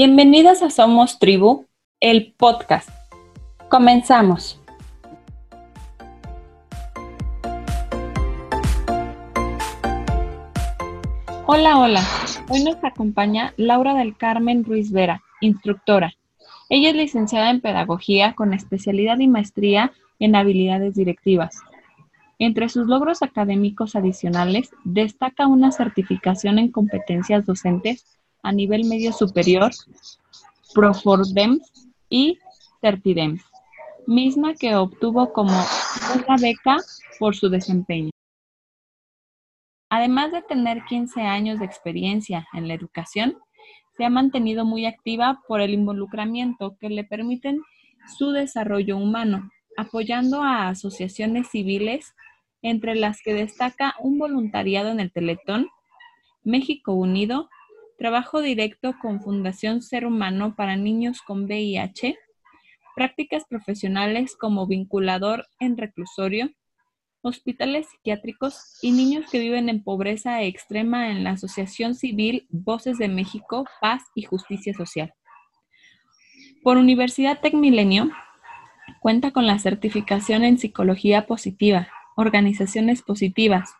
Bienvenidas a Somos Tribu, el podcast. Comenzamos. Hola, hola. Hoy nos acompaña Laura del Carmen Ruiz Vera, instructora. Ella es licenciada en Pedagogía con especialidad y maestría en habilidades directivas. Entre sus logros académicos adicionales destaca una certificación en competencias docentes a nivel medio superior, Profordems y Certidems, misma que obtuvo como una beca por su desempeño. Además de tener 15 años de experiencia en la educación, se ha mantenido muy activa por el involucramiento que le permiten su desarrollo humano, apoyando a asociaciones civiles, entre las que destaca un voluntariado en el Teletón, México Unido trabajo directo con Fundación Ser Humano para niños con VIH, prácticas profesionales como vinculador en reclusorio, hospitales psiquiátricos y niños que viven en pobreza extrema en la Asociación Civil Voces de México, Paz y Justicia Social. Por Universidad Tecmilenio, cuenta con la certificación en psicología positiva, organizaciones positivas,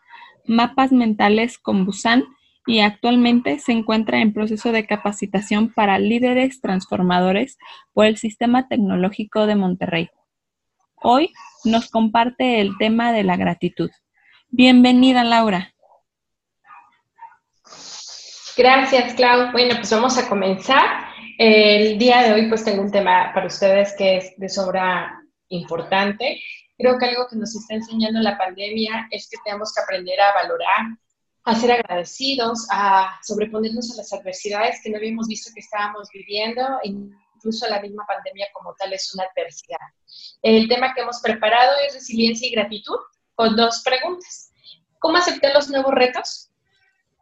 mapas mentales con Busan y actualmente se encuentra en proceso de capacitación para líderes transformadores por el Sistema Tecnológico de Monterrey. Hoy nos comparte el tema de la gratitud. Bienvenida, Laura. Gracias, Clau. Bueno, pues vamos a comenzar. El día de hoy pues tengo un tema para ustedes que es de sobra importante. Creo que algo que nos está enseñando la pandemia es que tenemos que aprender a valorar a ser agradecidos, a sobreponernos a las adversidades que no habíamos visto que estábamos viviendo, incluso la misma pandemia como tal es una adversidad. El tema que hemos preparado es resiliencia y gratitud, con dos preguntas. ¿Cómo acepté los nuevos retos?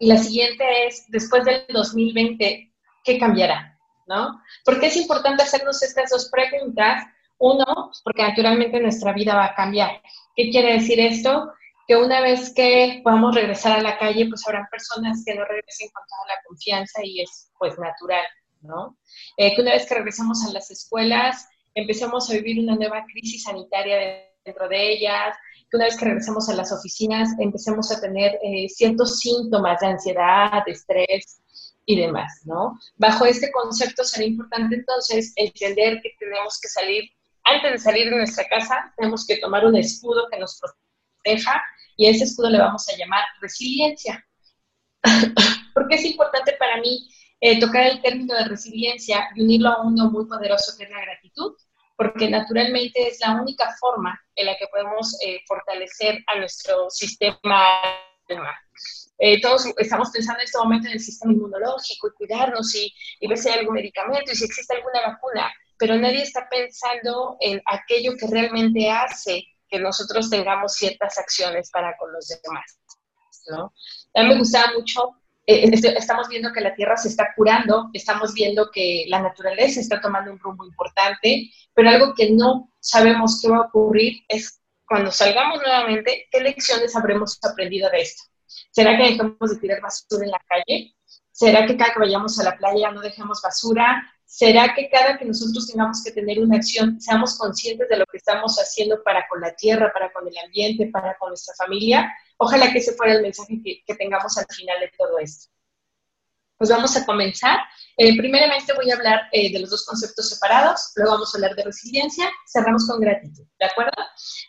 Y la siguiente es, después del 2020, ¿qué cambiará? ¿No? ¿Por qué es importante hacernos estas dos preguntas? Uno, porque naturalmente nuestra vida va a cambiar. ¿Qué quiere decir esto? Que una vez que podamos regresar a la calle, pues habrá personas que no regresen con toda la confianza y es pues natural, ¿no? Eh, que una vez que regresamos a las escuelas, empecemos a vivir una nueva crisis sanitaria dentro de ellas, que una vez que regresemos a las oficinas, empecemos a tener eh, ciertos síntomas de ansiedad, de estrés y demás, ¿no? Bajo este concepto será importante entonces entender que tenemos que salir, antes de salir de nuestra casa, tenemos que tomar un escudo que nos proteja y ese escudo le vamos a llamar resiliencia. ¿Por qué es importante para mí eh, tocar el término de resiliencia y unirlo a uno muy poderoso que es la gratitud? Porque naturalmente es la única forma en la que podemos eh, fortalecer a nuestro sistema. Eh, todos estamos pensando en este momento en el sistema inmunológico y cuidarnos y, y ver si hay algún medicamento y si existe alguna vacuna, pero nadie está pensando en aquello que realmente hace que nosotros tengamos ciertas acciones para con los demás. ¿no? A mí me gustaba mucho, eh, estamos viendo que la Tierra se está curando, estamos viendo que la naturaleza está tomando un rumbo importante, pero algo que no sabemos qué va a ocurrir es cuando salgamos nuevamente, ¿qué lecciones habremos aprendido de esto? ¿Será que dejamos de tirar basura en la calle? ¿Será que cada que vayamos a la playa no dejemos basura? ¿Será que cada que nosotros tengamos que tener una acción, seamos conscientes de lo que estamos haciendo para con la tierra, para con el ambiente, para con nuestra familia? Ojalá que ese fuera el mensaje que, tengamos al final de todo esto. Pues vamos a comenzar. Eh, primeramente voy a hablar eh, de los dos conceptos separados, luego vamos a hablar de resiliencia, cerramos con gratitud, ¿de acuerdo?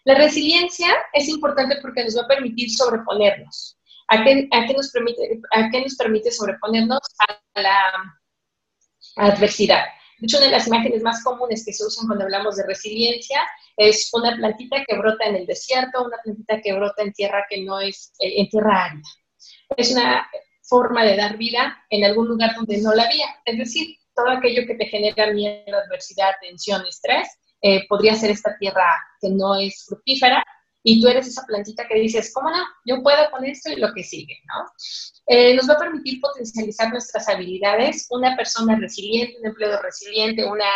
La resiliencia es importante porque nos va a permitir sobreponernos. ¿A qué, nos, permite, a qué nos permite sobreponernos? A la adversidad. De hecho, una de las imágenes más comunes que se usan cuando hablamos de resiliencia es una plantita que brota en el desierto, una plantita que brota en tierra que no es, eh, en tierra árida. Es una forma de dar vida en algún lugar donde no la había. Es decir, todo aquello que te genera miedo, adversidad, tensión, estrés, eh, podría ser esta tierra que no es fructífera y tú eres esa plantita que dices, ¿cómo no? Yo puedo con esto y lo que sigue, ¿no? Eh, nos va a permitir potencializar nuestras habilidades. Una persona resiliente, un empleo resiliente, una,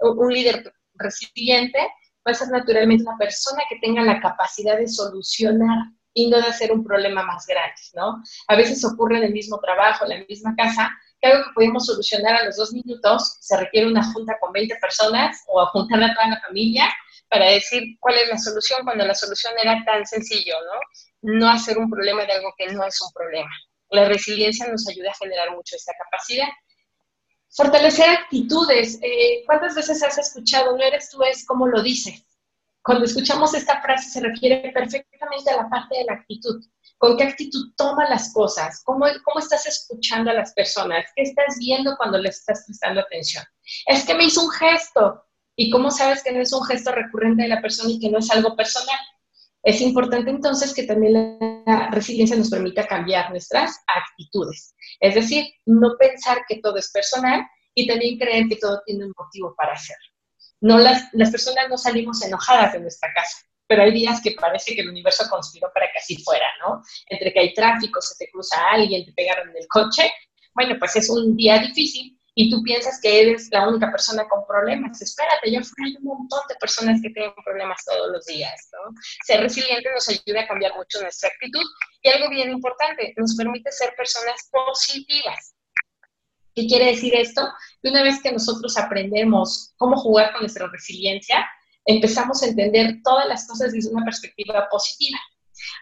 un líder resiliente va a ser naturalmente una persona que tenga la capacidad de solucionar y no de hacer un problema más grande, ¿no? A veces ocurre en el mismo trabajo, en la misma casa, que algo que podemos solucionar a los dos minutos se requiere una junta con 20 personas o juntar a toda la familia para decir cuál es la solución cuando la solución era tan sencillo, ¿no? No hacer un problema de algo que no es un problema. La resiliencia nos ayuda a generar mucho esta capacidad. Fortalecer actitudes. Eh, ¿Cuántas veces has escuchado, no eres tú, es como lo dices? Cuando escuchamos esta frase se refiere perfectamente a la parte de la actitud. ¿Con qué actitud toma las cosas? ¿Cómo, ¿Cómo estás escuchando a las personas? ¿Qué estás viendo cuando les estás prestando atención? Es que me hizo un gesto. ¿Y cómo sabes que no es un gesto recurrente de la persona y que no es algo personal? Es importante entonces que también la resiliencia nos permita cambiar nuestras actitudes. Es decir, no pensar que todo es personal y también creer que todo tiene un motivo para hacerlo. No las, las personas no salimos enojadas de nuestra casa, pero hay días que parece que el universo conspiró para que así fuera, ¿no? Entre que hay tráfico, se te cruza alguien, te pegaron en el coche, bueno, pues es un día difícil y tú piensas que eres la única persona con problemas. Espérate, yo hay un montón de personas que tienen problemas todos los días, ¿no? Ser resiliente nos ayuda a cambiar mucho nuestra actitud y algo bien importante, nos permite ser personas positivas. ¿Qué quiere decir esto? Que una vez que nosotros aprendemos cómo jugar con nuestra resiliencia, empezamos a entender todas las cosas desde una perspectiva positiva.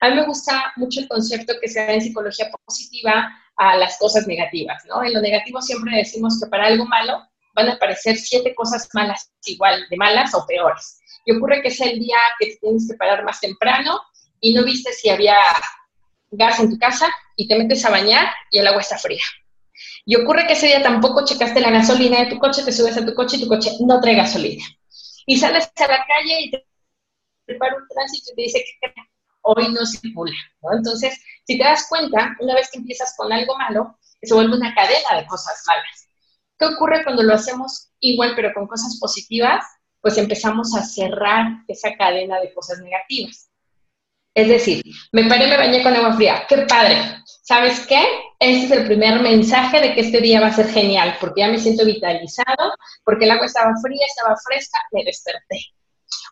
A mí me gusta mucho el concepto que se da en psicología positiva a las cosas negativas, ¿no? En lo negativo siempre decimos que para algo malo van a aparecer siete cosas malas igual, de malas o peores. Y ocurre que es el día que tienes que parar más temprano y no viste si había gas en tu casa y te metes a bañar y el agua está fría. Y ocurre que ese día tampoco checaste la gasolina de tu coche, te subes a tu coche y tu coche no trae gasolina. Y sales a la calle y te para un tránsito y te dice que hoy no circula. ¿no? Entonces, si te das cuenta, una vez que empiezas con algo malo, se vuelve una cadena de cosas malas. ¿Qué ocurre cuando lo hacemos igual pero con cosas positivas? Pues empezamos a cerrar esa cadena de cosas negativas. Es decir, me paré, me bañé con agua fría. ¡Qué padre! ¿Sabes qué? Ese es el primer mensaje de que este día va a ser genial, porque ya me siento vitalizado, porque el agua estaba fría, estaba fresca, me desperté.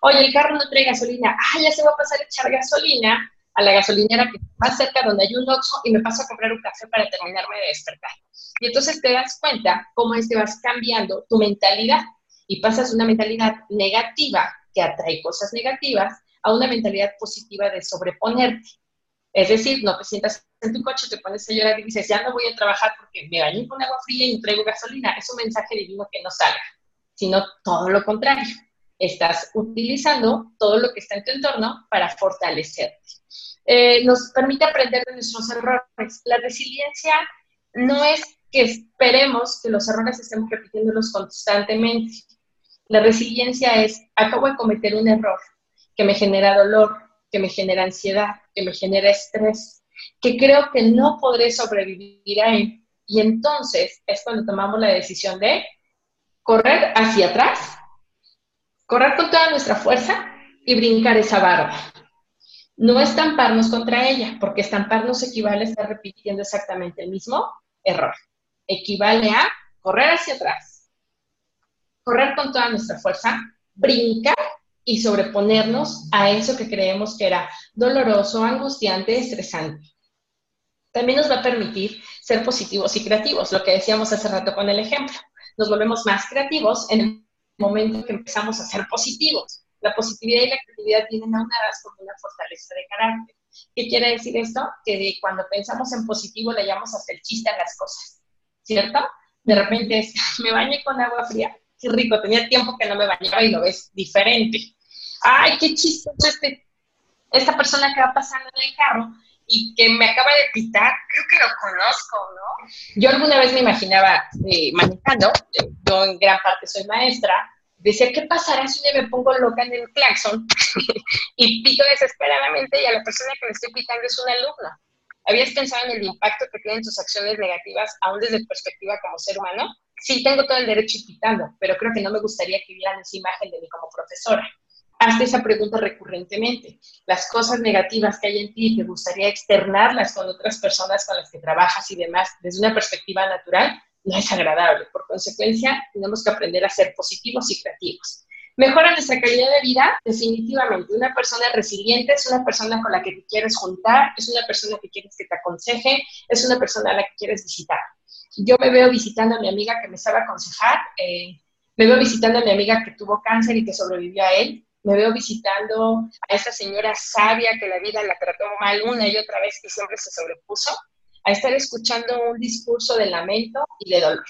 Oye, el carro no trae gasolina. Ah, ya se va a pasar a echar gasolina a la gasolinera que más cerca donde hay un Oxxo y me paso a comprar un café para terminarme de despertar. Y entonces te das cuenta cómo es que vas cambiando tu mentalidad y pasas una mentalidad negativa que atrae cosas negativas a una mentalidad positiva de sobreponerte. Es decir, no te sientas en tu coche, te pones a llorar y dices, ya no voy a trabajar porque me bañé con agua fría y traigo gasolina. Es un mensaje divino que no salga, sino todo lo contrario estás utilizando todo lo que está en tu entorno para fortalecerte. Eh, nos permite aprender de nuestros errores. La resiliencia no es que esperemos que los errores estemos repitiéndolos constantemente. La resiliencia es, acabo de cometer un error que me genera dolor, que me genera ansiedad, que me genera estrés, que creo que no podré sobrevivir a él. Y entonces es cuando tomamos la decisión de correr hacia atrás correr con toda nuestra fuerza y brincar esa barba. No estamparnos contra ella, porque estamparnos equivale a estar repitiendo exactamente el mismo error. Equivale a correr hacia atrás, correr con toda nuestra fuerza, brincar y sobreponernos a eso que creemos que era doloroso, angustiante, estresante. También nos va a permitir ser positivos y creativos, lo que decíamos hace rato con el ejemplo. Nos volvemos más creativos en el momento que empezamos a ser positivos. La positividad y la creatividad vienen aunadas con una fortaleza de carácter. ¿Qué quiere decir esto? Que cuando pensamos en positivo le llamamos hasta el chiste a las cosas, ¿cierto? De repente es, me bañé con agua fría, qué rico, tenía tiempo que no me bañaba y lo ves diferente. Ay, qué chistoso este, esta persona que va pasando en el carro y que me acaba de pitar, creo que lo conozco, ¿no? Yo alguna vez me imaginaba eh, manejando, eh, yo en gran parte soy maestra, decía, ¿qué pasará si yo me pongo loca en el claxon y pito desesperadamente y a la persona que me estoy pitando es un alumno? ¿Habías pensado en el impacto que tienen tus acciones negativas, aún desde perspectiva como ser humano? Sí, tengo todo el derecho y pitando, pero creo que no me gustaría que vieran esa imagen de mí como profesora hazte esa pregunta recurrentemente. Las cosas negativas que hay en ti, ¿te gustaría externarlas con otras personas con las que trabajas y demás desde una perspectiva natural? No es agradable. Por consecuencia, tenemos que aprender a ser positivos y creativos. Mejora nuestra calidad de vida, definitivamente. Una persona resiliente es una persona con la que te quieres juntar, es una persona que quieres que te aconseje, es una persona a la que quieres visitar. Yo me veo visitando a mi amiga que me sabe aconsejar, eh, me veo visitando a mi amiga que tuvo cáncer y que sobrevivió a él, me veo visitando a esta señora sabia que la vida la trató mal una y otra vez y siempre se sobrepuso, a estar escuchando un discurso de lamento y de dolor.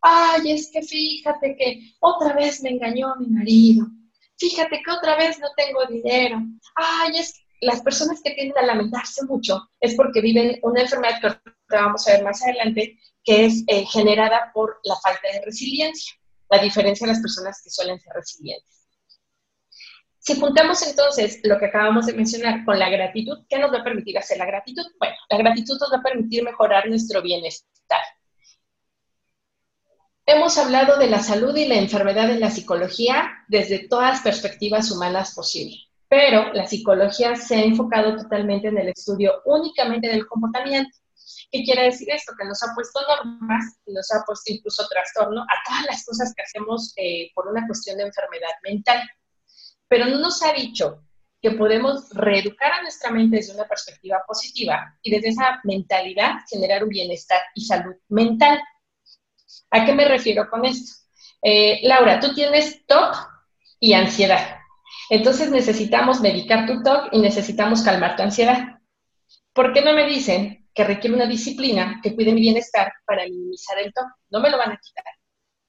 Ay, es que fíjate que otra vez me engañó mi marido. Fíjate que otra vez no tengo dinero. Ay, es que las personas que tienden a lamentarse mucho es porque viven una enfermedad que vamos a ver más adelante, que es eh, generada por la falta de resiliencia, la diferencia de las personas que suelen ser resilientes. Si juntamos entonces lo que acabamos de mencionar con la gratitud, ¿qué nos va a permitir hacer la gratitud? Bueno, la gratitud nos va a permitir mejorar nuestro bienestar. Hemos hablado de la salud y la enfermedad en la psicología desde todas perspectivas humanas posibles, pero la psicología se ha enfocado totalmente en el estudio únicamente del comportamiento. ¿Qué quiere decir esto? Que nos ha puesto normas nos ha puesto incluso trastorno a todas las cosas que hacemos eh, por una cuestión de enfermedad mental pero no nos ha dicho que podemos reeducar a nuestra mente desde una perspectiva positiva y desde esa mentalidad generar un bienestar y salud mental. ¿A qué me refiero con esto? Eh, Laura, tú tienes TOC y ansiedad. Entonces necesitamos medicar tu TOC y necesitamos calmar tu ansiedad. ¿Por qué no me dicen que requiere una disciplina que cuide mi bienestar para minimizar el TOC? No me lo van a quitar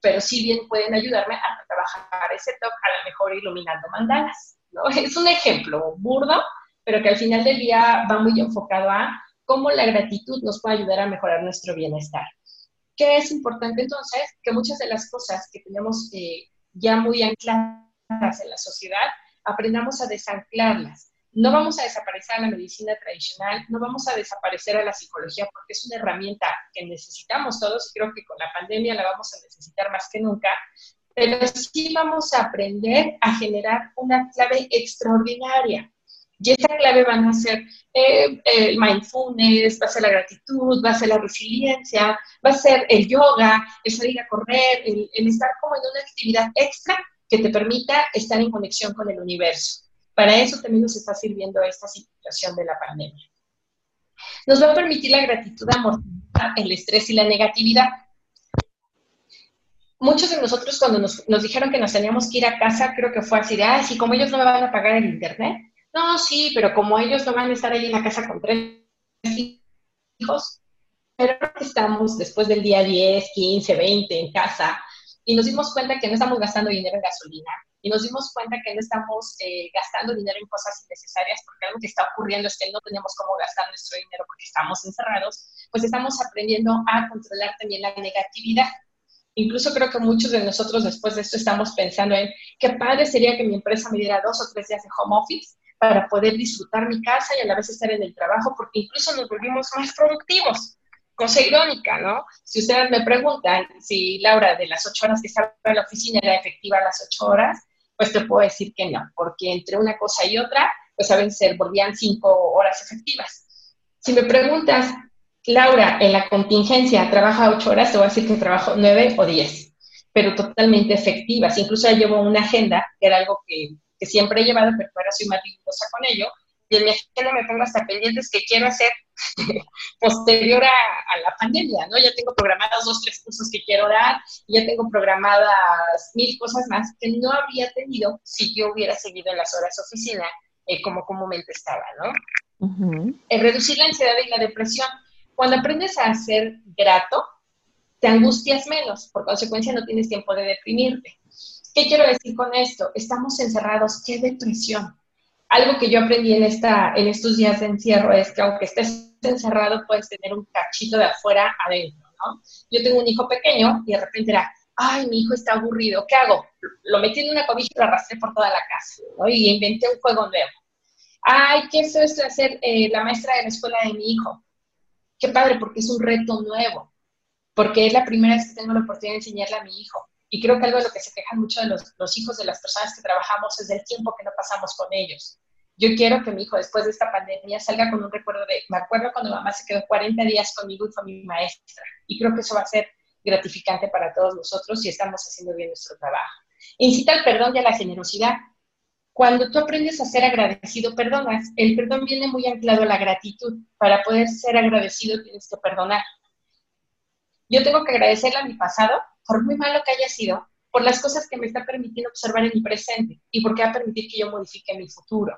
pero sí bien pueden ayudarme a trabajar ese TOC, a lo mejor iluminando mandalas. ¿no? Es un ejemplo burdo, pero que al final del día va muy enfocado a cómo la gratitud nos puede ayudar a mejorar nuestro bienestar. ¿Qué es importante entonces? Que muchas de las cosas que tenemos eh, ya muy ancladas en la sociedad, aprendamos a desanclarlas. No vamos a desaparecer a la medicina tradicional, no vamos a desaparecer a la psicología porque es una herramienta que necesitamos todos y creo que con la pandemia la vamos a necesitar más que nunca, pero sí vamos a aprender a generar una clave extraordinaria. Y esa clave van a ser eh, el mindfulness, va a ser la gratitud, va a ser la resiliencia, va a ser el yoga, el salir a correr, el, el estar como en una actividad extra que te permita estar en conexión con el universo. Para eso también nos está sirviendo esta situación de la pandemia. Nos va a permitir la gratitud amortiguar el estrés y la negatividad. Muchos de nosotros cuando nos, dijeron que nos teníamos que ir a casa, creo que fue así de, ah, como ellos no me van a pagar el internet. No, sí, pero como ellos no van a estar ahí en la casa con tres hijos, pero estamos después del día 10, 15, 20 en casa y nos dimos cuenta que no estamos gastando dinero en gasolina, y nos dimos cuenta que no estamos eh, gastando dinero en cosas innecesarias porque algo que está ocurriendo es que no tenemos cómo gastar nuestro dinero porque estamos encerrados, pues estamos aprendiendo a controlar también la negatividad. Incluso creo que muchos de nosotros después de esto estamos pensando en qué padre sería que mi empresa me diera dos o tres días de home office para poder disfrutar mi casa y a la vez estar en el trabajo, porque incluso nos volvimos más productivos. Cosa irónica, ¿no? Si ustedes me preguntan si Laura de las ocho horas que estaba en la oficina era efectiva a las ocho horas, pues te puedo decir que no, porque entre una cosa y otra, pues a veces volvían cinco horas efectivas. Si me preguntas, Laura, en la contingencia trabaja ocho horas, te voy a decir que trabajo nueve o diez, pero totalmente efectivas. Incluso ya llevo una agenda, que era algo que, que siempre he llevado, pero ahora soy más rigurosa con ello, y en mi agenda me pongo hasta pendientes que quiero hacer posterior a, la pandemia, ¿no? Ya tengo programados dos, tres cursos que quiero dar, y ya tengo programadas mil cosas más que no habría tenido si yo hubiera seguido en las horas oficina eh, como comúnmente estaba, ¿no? reducir la ansiedad y la depresión. Cuando aprendes a ser grato, te angustias menos, por consecuencia no tienes tiempo de deprimirte. ¿Qué quiero decir con esto? Estamos encerrados, qué depresión algo que yo aprendí en, esta, en estos días de encierro es que aunque estés encerrado, puedes tener un cachito de afuera adentro, ¿no? Yo tengo un hijo pequeño y de repente era, ay, mi hijo está aburrido, ¿qué hago? Lo metí en una cobija y lo arrastré por toda la casa. Y inventé un juego nuevo. Ay, ¿qué es hacer eh, la maestra de la escuela de mi hijo? Qué padre, porque es un reto nuevo, porque es la primera vez que tengo la oportunidad de enseñarle a mi hijo. Y creo que algo de lo que se quejan mucho de los, hijos de las personas que trabajamos es del tiempo que no pasamos con ellos. Yo quiero que mi hijo después de esta pandemia salga con un recuerdo de, me acuerdo cuando mamá se quedó 40 días conmigo y fue mi maestra. Y creo que eso va a ser gratificante para todos nosotros si estamos haciendo bien nuestro trabajo. Incita al perdón y a la generosidad. Cuando tú aprendes a ser agradecido, perdonas. El perdón viene muy anclado a la gratitud. Para poder ser agradecido tienes que perdonar. yo tengo que agradecerle a mi pasado, por muy malo que haya sido, por las cosas que me está permitiendo observar en mi presente y porque va a permitir que yo modifique mi futuro.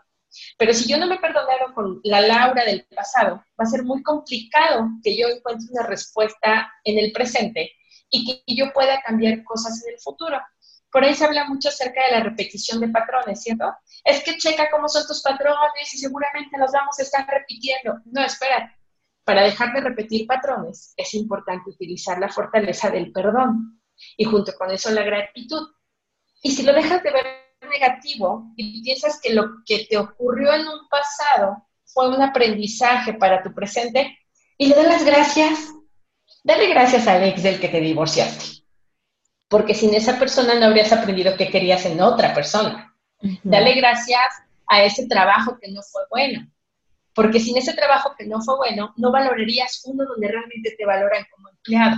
Pero si yo no me he perdonado con la Laura del pasado, va a ser muy complicado que yo encuentre una respuesta en el presente y que yo pueda cambiar cosas en el futuro. Por ahí se habla mucho acerca de la repetición de patrones, ¿cierto? Es que checa cómo son tus patrones y seguramente los vamos a estar repitiendo. No, espera. Para dejar de repetir patrones es importante utilizar la fortaleza del perdón y junto con eso la gratitud. Y si lo dejas de ver negativo y piensas que lo que te ocurrió en un pasado fue un aprendizaje para tu presente y le das las gracias, dale gracias al ex del que te divorciaste. Porque sin esa persona no habrías aprendido qué querías en otra persona. Dale gracias a ese trabajo que no fue bueno. Porque sin ese trabajo que no fue bueno, no valorarías uno donde realmente te valoran como empleado.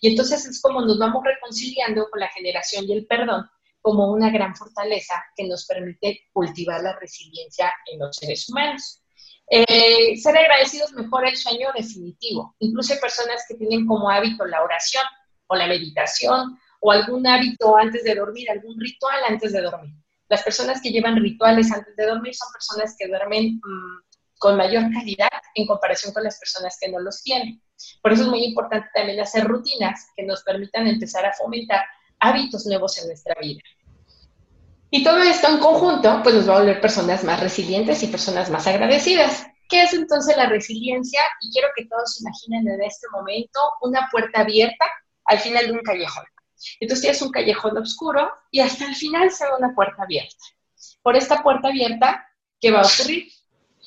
Y entonces es como nos vamos reconciliando con la generación y el perdón como una gran fortaleza que nos permite cultivar la resiliencia en los seres humanos. Eh, ser agradecidos mejora el sueño definitivo. Incluso hay personas que tienen como hábito la oración o la meditación o algún hábito antes de dormir, algún ritual antes de dormir. Las personas que llevan rituales antes de dormir son personas que duermen mm, con mayor calidad en comparación con las personas que no los tienen. Por eso es muy importante también hacer rutinas que nos permitan empezar a fomentar hábitos nuevos en nuestra vida. Y todo esto en conjunto, pues nos va a volver personas más resilientes y personas más agradecidas. ¿Qué es entonces la resiliencia? Y quiero que todos imaginen en este momento una puerta abierta al final de un callejón. Entonces tienes un callejón oscuro y hasta el final se ve una puerta abierta. Por esta puerta abierta, ¿qué va a ocurrir?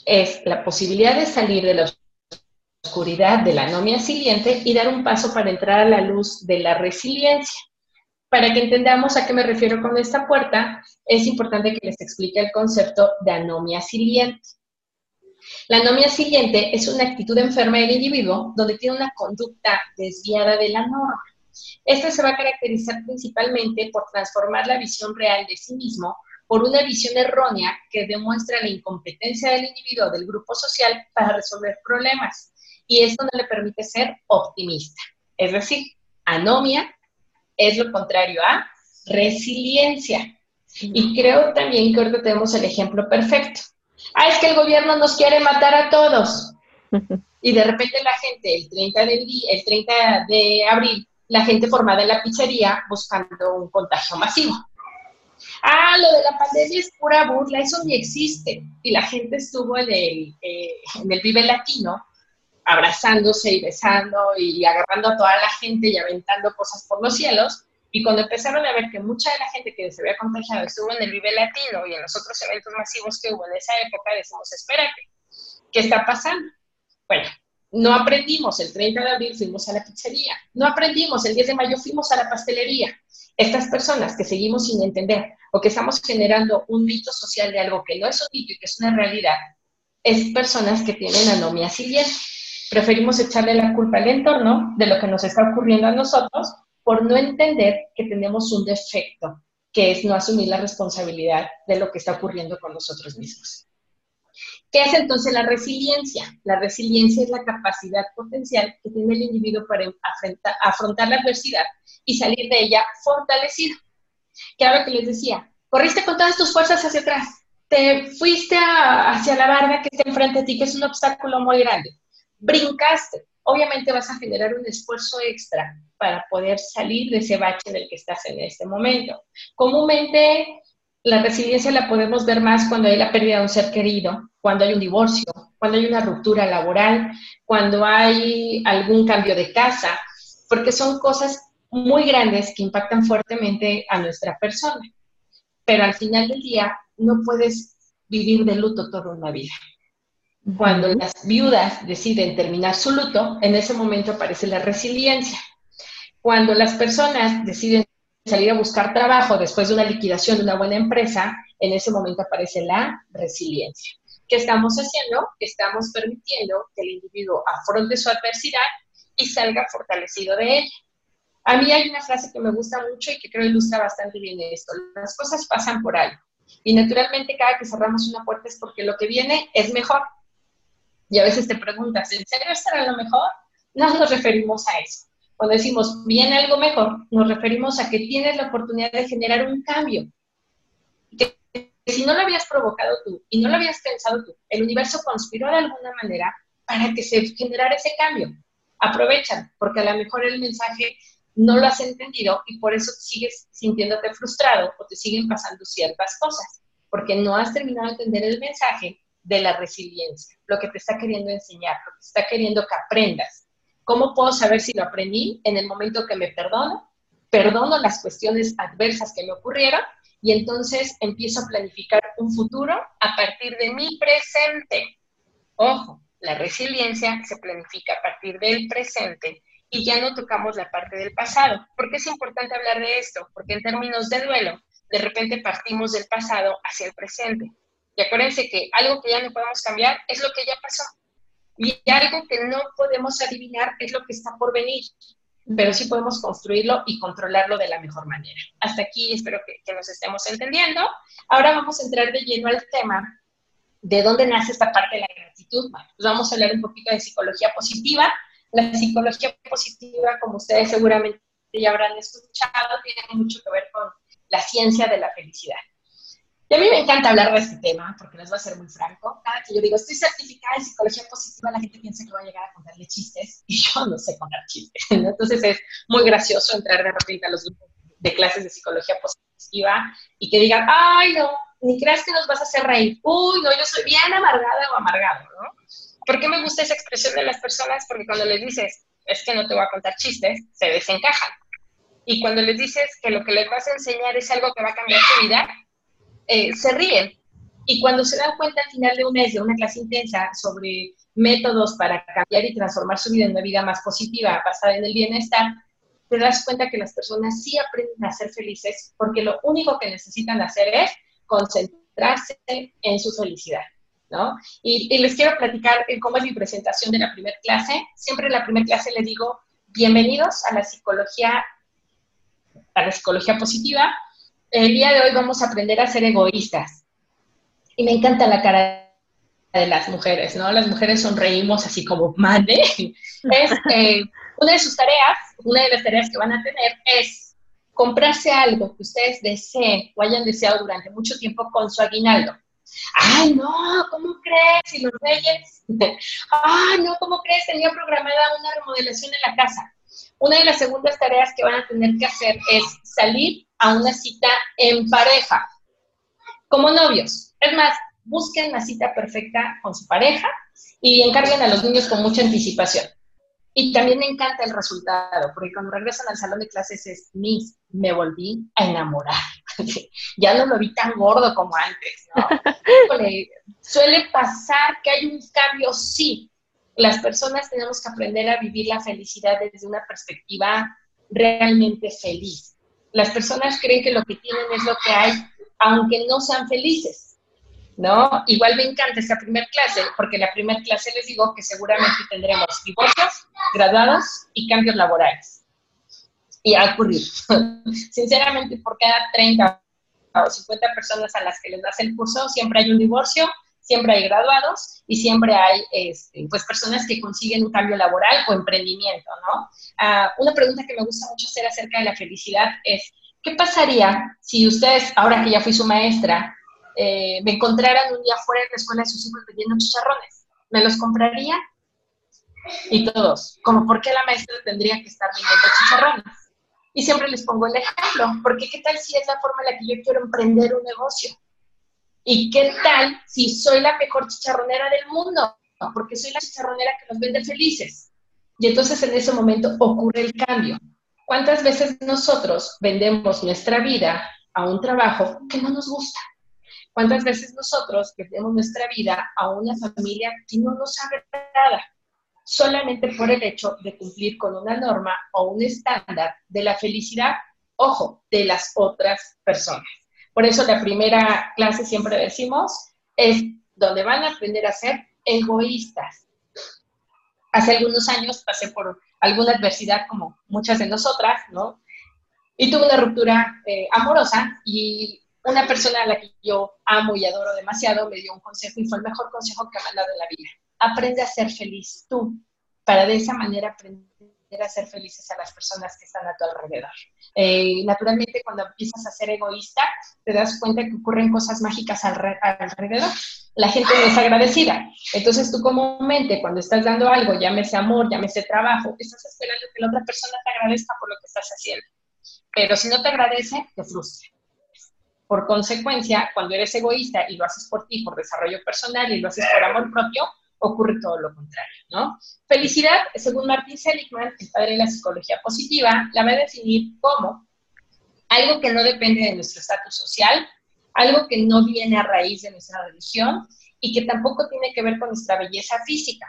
Es la posibilidad de salir de la oscuridad de la anomia siliente y dar un paso para entrar a la luz de la resiliencia. Para que entendamos a qué me refiero con esta puerta, es importante que les explique el concepto de anomia siliente. La anomia siliente es una actitud enferma del individuo donde tiene una conducta desviada de la norma. Esta se va a caracterizar principalmente por transformar la visión real de sí mismo por una visión errónea que demuestra la incompetencia del individuo del grupo social para resolver problemas. Y esto no le permite ser optimista. Es decir, anomia es lo contrario a resiliencia. Y creo también que ahorita tenemos el ejemplo perfecto. Ah, es que el gobierno nos quiere matar a todos. Y de repente la gente, el 30 de, el 30 de abril, la gente formada en la pizzería buscando un contagio masivo. Ah, lo de la pandemia es pura burla, eso ni existe. Y la gente estuvo en el, eh, en el Vive Latino abrazándose y besando y agarrando a toda la gente y aventando cosas por los cielos. Y cuando empezaron a ver que mucha de la gente que se había contagiado estuvo en el Vive Latino y en los otros eventos masivos que hubo en esa época, decimos, espérate, ¿qué está pasando? Bueno, no aprendimos, el 30 de abril fuimos a la pizzería, no aprendimos, el 10 de mayo fuimos a la pastelería. Estas personas que seguimos sin entender o que estamos generando un mito social de algo que no es un mito y que es una realidad, es personas que tienen anomia siliente preferimos echarle la culpa al entorno de lo que nos está ocurriendo a nosotros por no entender que tenemos un defecto, que es no asumir la responsabilidad de lo que está ocurriendo con nosotros mismos. ¿Qué es entonces la resiliencia? La resiliencia es la capacidad potencial que tiene el individuo para afrontar, la adversidad y salir de ella fortalecido. Ahora que les decía, corriste con todas tus fuerzas hacia atrás, te fuiste hacia la barra que está enfrente de ti, que es un obstáculo muy grande brincaste. Obviamente vas a generar un esfuerzo extra para poder salir de ese bache en el que estás en este momento. Comúnmente la resiliencia la podemos ver más cuando hay la pérdida de un ser querido, cuando hay un divorcio, cuando hay una ruptura laboral, cuando hay algún cambio de casa, porque son cosas muy grandes que impactan fuertemente a nuestra persona. Pero al final del día no puedes vivir de luto toda una vida. Cuando las viudas deciden terminar su luto, en ese momento aparece la resiliencia. Cuando las personas deciden salir a buscar trabajo después de una liquidación de una buena empresa, en ese momento aparece la resiliencia. ¿Qué estamos haciendo? Estamos permitiendo que el individuo afronte su adversidad y salga fortalecido de ella. A mí hay una frase que me gusta mucho y que creo ilustra bastante bien esto. Las cosas pasan por algo. Y naturalmente cada que cerramos una puerta es porque lo que viene es mejor. Y a veces te preguntas, ¿en serio estará lo mejor? No nos referimos a eso. Cuando decimos viene algo mejor, nos referimos a que tienes la oportunidad de generar un cambio. Que, si no lo habías provocado tú y no lo habías pensado tú, el universo conspiró de alguna manera para que se generara ese cambio. Aprovechan, porque a lo mejor el mensaje no lo has entendido y por eso sigues sintiéndote frustrado o te siguen pasando ciertas cosas, porque no has terminado de entender el mensaje de la resiliencia, lo que te está queriendo enseñar, lo que te está queriendo que aprendas. ¿Cómo puedo saber si lo aprendí en el momento que me perdono? Perdono las cuestiones adversas que me ocurrieron y entonces empiezo a planificar un futuro a partir de mi presente. Ojo, la resiliencia se planifica a partir del presente y ya no tocamos la parte del pasado. ¿Por qué es importante hablar de esto? Porque en términos de duelo, de repente partimos del pasado hacia el presente. Y acuérdense que algo que ya no podemos cambiar es lo que ya pasó. Y algo que no podemos adivinar es lo que está por venir, pero sí podemos construirlo y controlarlo de la mejor manera. Hasta aquí espero que, nos estemos entendiendo. Ahora vamos a entrar de lleno al tema de dónde nace esta parte de la gratitud. pues vamos a hablar un poquito de psicología positiva. La psicología positiva, como ustedes seguramente ya habrán escuchado, tiene mucho que ver con la ciencia de la felicidad. Y a mí me encanta hablar de este tema, porque les voy a ser muy franco. Cada que yo digo, estoy certificada en psicología positiva, la gente piensa que voy a llegar a contarle chistes, y yo no sé contar chistes. Entonces es muy gracioso entrar de repente a los grupos de clases de psicología positiva y que digan, ay, no, ni creas que nos vas a hacer reír. Uy, no, yo soy bien amargada o amargado, ¿no? ¿Por qué me gusta esa expresión de las personas? Porque cuando les dices, es que no te voy a contar chistes, se desencajan. Y cuando les dices que lo que les vas a enseñar es algo que va a cambiar tu vida, eh, se ríen. Y cuando se dan cuenta al final de un mes de una clase intensa sobre métodos para cambiar y transformar su vida en una vida más positiva, basada en el bienestar, te das cuenta que las personas sí aprenden a ser felices porque lo único que necesitan hacer es concentrarse en su felicidad. ¿no? Y, y les quiero platicar cómo es mi presentación de la primera clase. Siempre en la primera clase les digo, bienvenidos a la psicología, a la psicología positiva, el día de hoy vamos a aprender a ser egoístas. Y me encanta la cara de las mujeres, ¿no? Las mujeres sonreímos así como, madre. Es, eh, una de sus tareas, una de las tareas que van a tener es comprarse algo que ustedes deseen o hayan deseado durante mucho tiempo con su aguinaldo. Ay, no, ¿cómo crees? Y los reyes, ay, no, ¿cómo crees? Tenía programada una remodelación en la casa. Una de las segundas tareas que van a tener que hacer es salir a una cita en pareja, como novios. Es más, busquen la cita perfecta con su pareja y encarguen a los niños con mucha anticipación. Y también me encanta el resultado, porque cuando regresan al salón de clases es, Miss, me volví a enamorar. ya no lo vi tan gordo como antes, ¿no? suele pasar que hay un cambio, sí. Las personas tenemos que aprender a vivir la felicidad desde una perspectiva realmente feliz las personas creen que lo que tienen es lo que hay, aunque no sean felices, ¿no? Igual me encanta esta primera clase, porque la primera clase les digo que seguramente tendremos divorcios, graduados y cambios laborales. Y ha ocurrido. Sinceramente, por cada 30 o 50 personas a las que les das el curso, siempre hay un divorcio, siempre hay graduados y siempre hay este, pues personas que consiguen un cambio laboral o emprendimiento, ¿no? Ah, una pregunta que me gusta mucho hacer acerca de la felicidad es, ¿qué pasaría si ustedes, ahora que ya fui su maestra, eh, me encontraran un día fuera de la escuela de sus hijos vendiendo chicharrones? ¿Me los compraría? Y todos, como por qué la maestra tendría que estar vendiendo chicharrones. Y siempre les pongo el ejemplo, porque qué tal si es la forma en la que yo quiero emprender un negocio. ¿Y qué tal si soy la mejor chicharronera del mundo? Porque soy la chicharronera que nos vende felices. Y entonces en ese momento ocurre el cambio. ¿Cuántas veces nosotros vendemos nuestra vida a un trabajo que no nos gusta? ¿Cuántas veces nosotros vendemos nuestra vida a una familia que no nos agrada? Solamente por el hecho de cumplir con una norma o un estándar de la felicidad, ojo, de las otras personas. Por eso la primera clase siempre decimos es donde van a aprender a ser egoístas. Hace algunos años pasé por alguna adversidad como muchas de nosotras, ¿no? Y tuve una ruptura eh, amorosa y una persona a la que yo amo y adoro demasiado me dio un consejo y fue el mejor consejo que me ha dado en la vida. Aprende a ser feliz tú, para de esa manera aprender a ser felices a las personas que están a tu alrededor. Eh, naturalmente, cuando empiezas a ser egoísta, te das cuenta que ocurren cosas mágicas alrededor. La gente no es agradecida. Entonces, tú comúnmente, cuando estás dando algo, llámese amor, llámese trabajo, estás esperando que la otra persona te agradezca por lo que estás haciendo. Pero si no te agradece, te frustra. Por consecuencia, cuando eres egoísta y lo haces por ti, por desarrollo personal y lo haces por amor propio, ocurre todo lo contrario, ¿no? Felicidad, según Martin Seligman, el padre de la psicología positiva, la va a definir como algo que no depende de nuestro estatus social, algo que no viene a raíz de nuestra religión y que tampoco tiene que ver con nuestra belleza física.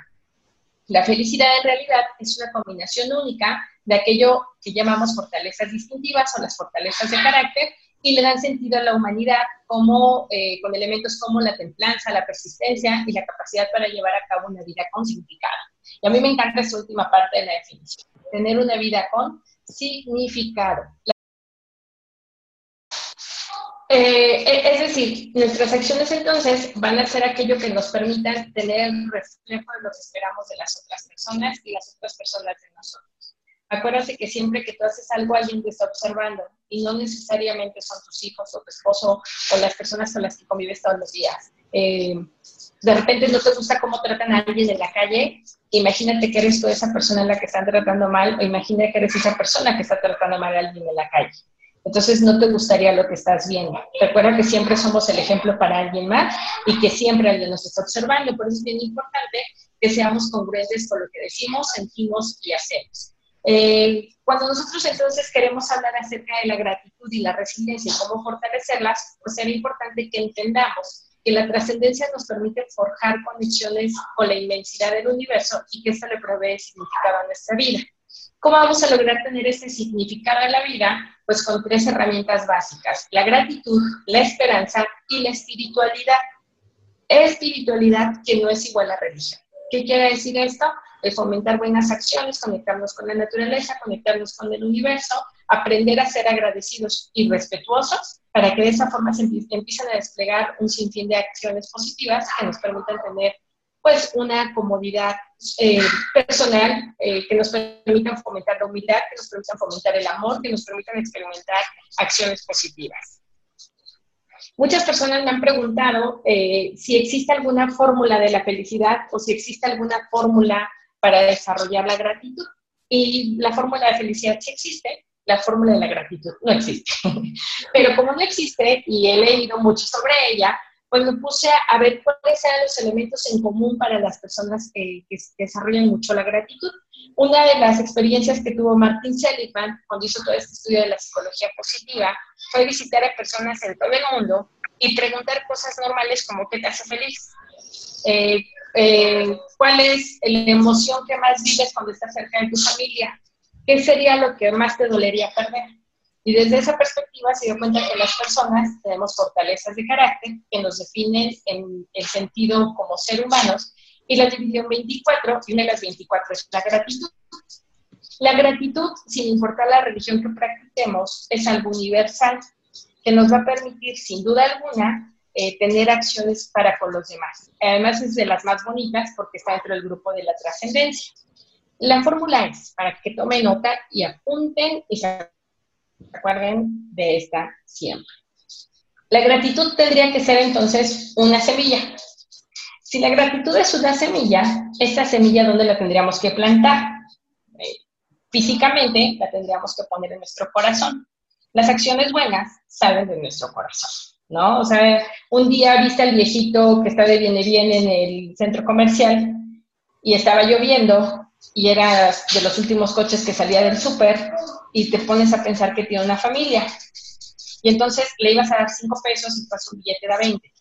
La felicidad en realidad es una combinación única de aquello que llamamos fortalezas distintivas o las fortalezas de carácter y le dan sentido a la humanidad como, eh, con elementos como la templanza, la persistencia y la capacidad para llevar a cabo una vida con significado. Y a mí me encanta esa última parte de la definición, tener una vida con significado. Eh, e, es decir, nuestras acciones entonces van a ser aquello que nos permitan tener el reflejo de lo que esperamos de las otras personas y las otras personas de nosotros. Acuérdate que siempre que tú haces algo, alguien te está observando y no necesariamente son tus hijos o tu esposo o las personas con las que convives todos los días. Eh, de repente no te gusta cómo tratan a alguien en la calle, imagínate que eres tú esa persona en la que están tratando mal o imagina que eres esa persona que está tratando mal a alguien en la calle. Entonces no te gustaría lo que estás viendo. Recuerda que siempre somos el ejemplo para alguien más y que siempre alguien nos está observando. Por eso es bien importante que seamos congruentes con lo que decimos, sentimos y hacemos. Eh, cuando nosotros entonces queremos hablar acerca de la gratitud y la resiliencia y cómo fortalecerlas, pues será importante que entendamos que la trascendencia nos permite forjar conexiones con la inmensidad del universo y que esto le provee significado a nuestra vida. ¿Cómo vamos a lograr tener ese significado en la vida? Pues con tres herramientas básicas, la gratitud, la esperanza y la espiritualidad. Espiritualidad que no es igual a religión. ¿Qué quiere decir esto? Fomentar buenas acciones, conectarnos con la naturaleza, conectarnos con el universo, aprender a ser agradecidos y respetuosos para que de esa forma se empiecen a desplegar un sinfín de acciones positivas que nos permitan tener pues una comodidad eh, personal, eh, que nos permitan fomentar la humildad, que nos permitan fomentar el amor, que nos permitan experimentar acciones positivas. Muchas personas me han preguntado eh, si existe alguna fórmula de la felicidad o si existe alguna fórmula para desarrollar la gratitud. Y la fórmula de felicidad sí existe, la fórmula de la gratitud no existe. Pero como no existe y he leído mucho sobre ella, pues me puse a ver cuáles eran los elementos en común para las personas que, que desarrollan mucho la gratitud. Una de las experiencias que tuvo Martin Seligman cuando hizo todo este estudio de la psicología positiva fue visitar a personas en todo el mundo y preguntar cosas normales como ¿qué te hace feliz? Eh, eh, ¿Cuál es la emoción que más vives cuando estás cerca de tu familia? ¿Qué sería lo que más te dolería perder? Y desde esa perspectiva se dio cuenta que las personas tenemos fortalezas de carácter que nos definen en el sentido como ser humanos y la dividió en 24 y una de las 24 es la gratitud. La gratitud, sin importar la religión que practiquemos, es algo universal que nos va a permitir, sin duda alguna, eh, tener acciones para con los demás. Además es de las más bonitas porque está dentro del grupo de la trascendencia. La fórmula es, para que tomen nota y apunten y se acuerden de esta siempre. La gratitud tendría que ser entonces una semilla. Si la gratitud es una semilla, esta semilla, ¿dónde la tendríamos que plantar? Eh, físicamente la tendríamos que poner en nuestro corazón. Las acciones buenas salen de nuestro corazón, ¿no? O sea, un día viste al viejito que está de viene bien en el centro comercial y estaba lloviendo y era de los últimos coches que salía del súper y te pones a pensar que tiene una familia. Y entonces le ibas a dar cinco pesos y pasó un billete de 20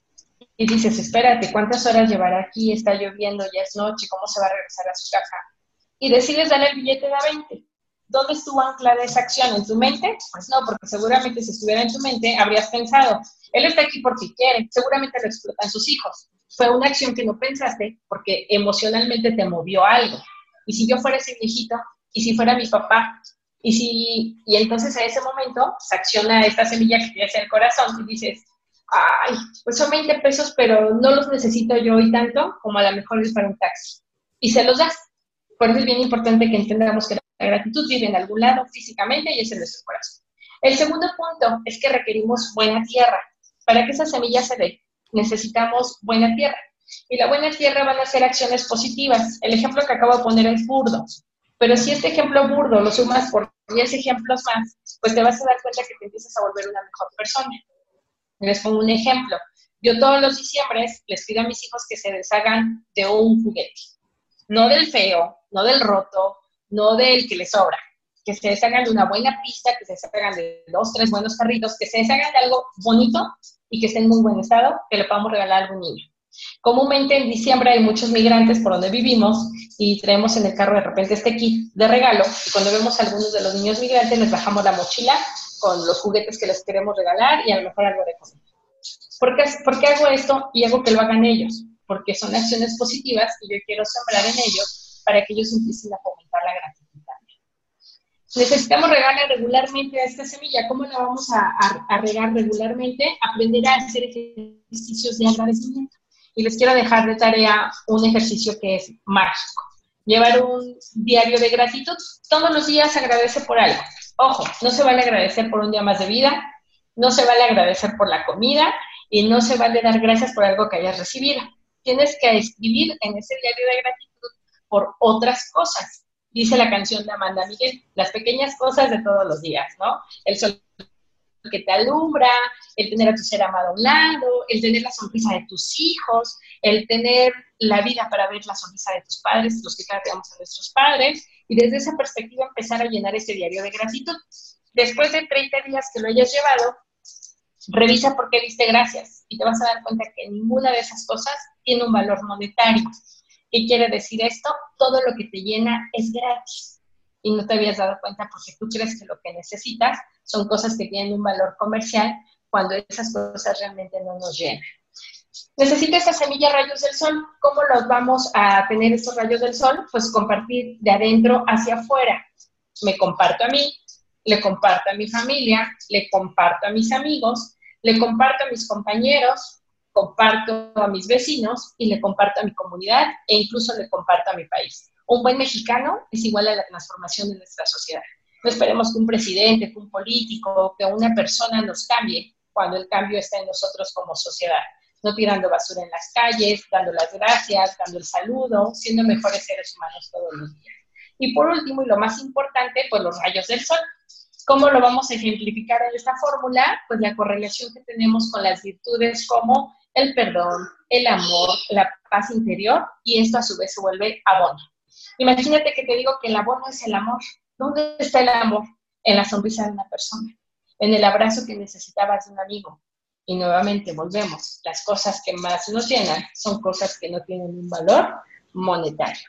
y dices, espérate, ¿cuántas horas llevará aquí? Está lloviendo, ya es noche, ¿cómo se va a regresar a su casa? Y decides darle el billete de 20. ¿Dónde estuvo anclada esa acción? ¿En tu mente? Pues no, porque seguramente si estuviera en tu mente habrías pensado, él está aquí porque quiere, seguramente lo explotan sus hijos. Fue una acción que no pensaste porque emocionalmente te movió algo. Y si yo fuera ese viejito, y si fuera mi papá, y si, y entonces a ese momento se acciona esta semilla que tienes en el corazón y dices, ay, pues son 20 pesos, pero no los necesito yo hoy tanto como a lo mejor es para un taxi. Y se los das. Por eso es bien importante que entendamos que la gratitud vive en algún lado físicamente y es en nuestro corazón. El segundo punto es que requerimos buena tierra. Para que esa semilla se dé, necesitamos buena tierra. Y la buena tierra van a ser acciones positivas. El ejemplo que acabo de poner es burdo. Pero si este ejemplo burdo lo sumas por 10 ejemplos más, pues te vas a dar cuenta que te empiezas a volver una mejor persona. Les pongo un ejemplo. Yo todos los diciembres les pido a mis hijos que se deshagan de un juguete. No del feo, no del roto, no del que les sobra. Que se deshagan de una buena pista, que se deshagan de dos, tres buenos carritos, que se deshagan de algo bonito y que esté en muy buen estado, que le podamos regalar a algún niño. Comúnmente en diciembre hay muchos migrantes por donde vivimos y traemos en el carro de repente este kit de regalo y cuando vemos a algunos de los niños migrantes les bajamos la mochila con los juguetes que les queremos regalar y a lo mejor algo de comer. ¿Por qué, ¿Por qué hago esto y hago que lo hagan ellos? Porque son acciones positivas y yo quiero sembrar en ellos para que ellos empiecen a fomentar la gratitud necesitamos regarla regularmente a esta semilla. ¿Cómo la vamos a, a, regar regularmente? Aprender a hacer ejercicios de agradecimiento. Y les quiero dejar de tarea un ejercicio que es mágico. Llevar un diario de gratitud. Todos los días agradece por algo. Ojo, no se vale agradecer por un día más de vida, no se vale agradecer por la comida y no se vale dar gracias por algo que hayas recibido. Tienes que escribir en ese diario de gratitud por otras cosas dice la canción de Amanda Miguel, las pequeñas cosas de todos los días, ¿no? El sol que te alumbra, el tener a tu ser amado a el tener la sonrisa de tus hijos, el tener la vida para ver la sonrisa de tus padres, los que cada a nuestros padres, y desde esa perspectiva empezar a llenar ese diario de gratitud. Después de 30 días que lo hayas llevado, revisa por qué diste gracias y te vas a dar cuenta que ninguna de esas cosas tiene un valor monetario. ¿Qué quiere decir esto? Todo lo que te llena es gratis y no te habías dado cuenta porque tú crees que lo que necesitas son cosas que tienen un valor comercial cuando esas cosas realmente no nos llenan. Necesito estas semillas rayos del sol. ¿Cómo los vamos a tener estos rayos del sol? Pues compartir de adentro hacia afuera. Me comparto a mí, le comparto a mi familia, le comparto a mis amigos, le comparto a mis compañeros, comparto a mis vecinos y le comparto a mi comunidad e incluso le comparto a mi país. Un buen mexicano es igual a la transformación de nuestra sociedad. No esperemos que un presidente, que un político, que una persona nos cambie cuando el cambio está en nosotros como sociedad. No tirando basura en las calles, dando las gracias, dando el saludo, siendo mejores seres humanos todos los días. Y por último, y lo más importante, pues los rayos del sol. ¿Cómo lo vamos a ejemplificar en esta fórmula? Pues la correlación que tenemos con las virtudes como el perdón, el amor, la paz interior y esto a su vez se vuelve abono. Imagínate que te digo que el abono es el amor. ¿Dónde está el amor? En la sonrisa de una persona, en el abrazo que necesitabas de un amigo. Y nuevamente volvemos, las cosas que más nos llenan son cosas que no tienen un valor monetario.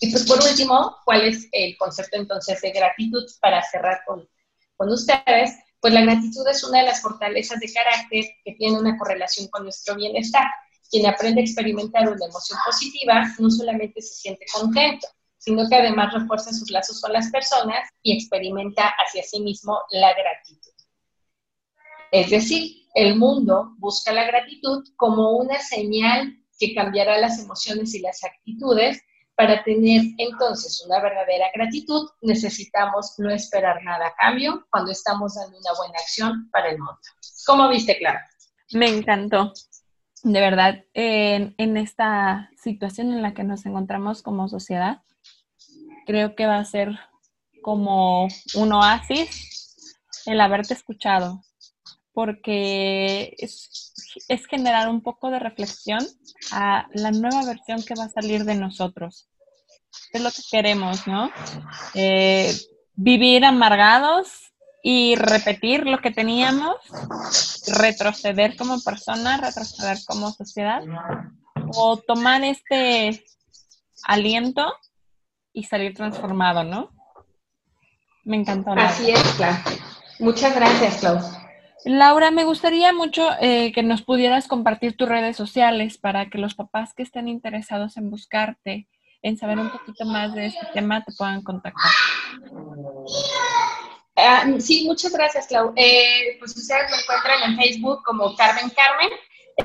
Y pues por último, ¿cuál es el concepto entonces de gratitud para cerrar con, con ustedes? Pues la gratitud es una de las fortalezas de carácter que tiene una correlación con nuestro bienestar. Quien aprende a experimentar una emoción positiva no solamente se siente contento, sino que además refuerza sus lazos con las personas y experimenta hacia sí mismo la gratitud. Es decir, el mundo busca la gratitud como una señal que cambiará las emociones y las actitudes para tener entonces una verdadera gratitud, necesitamos no esperar nada a cambio cuando estamos dando una buena acción para el mundo. ¿Cómo viste, Clara? Me encantó. De verdad, en, en esta situación en la que nos encontramos como sociedad, creo que va a ser como un oasis el haberte escuchado, porque es, es generar un poco de reflexión a la nueva versión que va a salir de nosotros. Es lo que queremos, ¿no? Eh, vivir amargados y repetir lo que teníamos, retroceder como persona, retroceder como sociedad, o tomar este aliento y salir transformado, ¿no? Me encantó. Así es, Clau. Muchas gracias, Clau. Laura, me gustaría mucho eh, que nos pudieras compartir tus redes sociales para que los papás que estén interesados en buscarte, en saber un poquito más de este tema, te puedan contactar. Ah, sí, muchas gracias, Clau. Eh, pues ustedes me encuentran en Facebook como Carmen Carmen.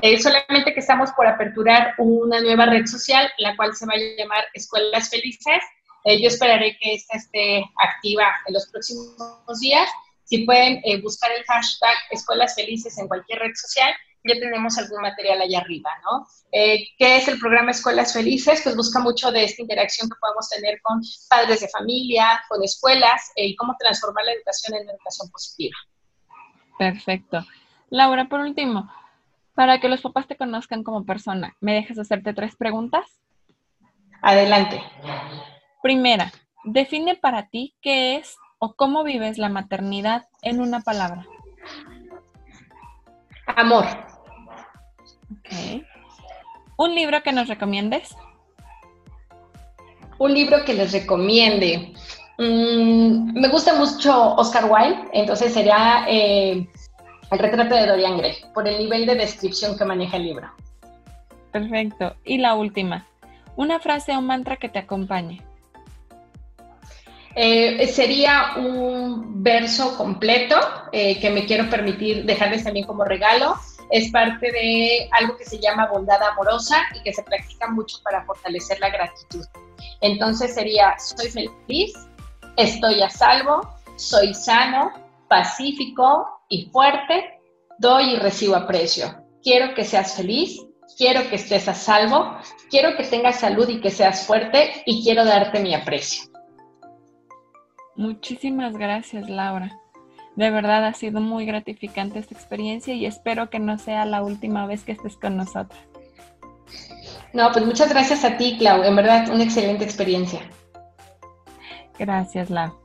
Eh, solamente que estamos por aperturar una nueva red social, la cual se va a llamar Escuelas Felices Eh, yo esperaré que esta esté activa en los próximos días. Si pueden eh, buscar el hashtag Escuelas Felices en cualquier red social, ya tenemos algún material allá arriba, ¿no? Eh, ¿Qué es el programa Escuelas Felices? Pues busca mucho de esta interacción que podemos tener con padres de familia, con escuelas y cómo transformar la educación en una educación positiva. Perfecto. Laura, por último, para que los papás te conozcan como persona, ¿me dejas hacerte tres preguntas? Adelante. Primera, define para ti qué es o cómo vives la maternidad en una palabra. Amor. ¿Un libro que nos recomiendes? Un libro que les recomiende. Mm, me gusta mucho Oscar Wilde, entonces sería eh, El retrato de Dorian Gray, por el nivel de descripción que maneja el libro. Perfecto. Y la última, una frase o mantra que te acompañe. Eh, sería un verso completo eh, que me quiero permitir dejarles también como regalo. Es parte de algo que se llama bondad amorosa y que se practica mucho para fortalecer la gratitud. Entonces sería, soy feliz, estoy a salvo, soy sano, pacífico y fuerte, doy y recibo aprecio. Quiero que seas feliz, quiero que estés a salvo, quiero que tengas salud y que seas fuerte y quiero darte mi aprecio. Muchísimas gracias, Laura. De verdad ha sido muy gratificante esta experiencia y espero que no sea la última vez que estés con nosotros. No, pues muchas gracias a ti, Clau. En verdad, una excelente experiencia. Gracias, Laura.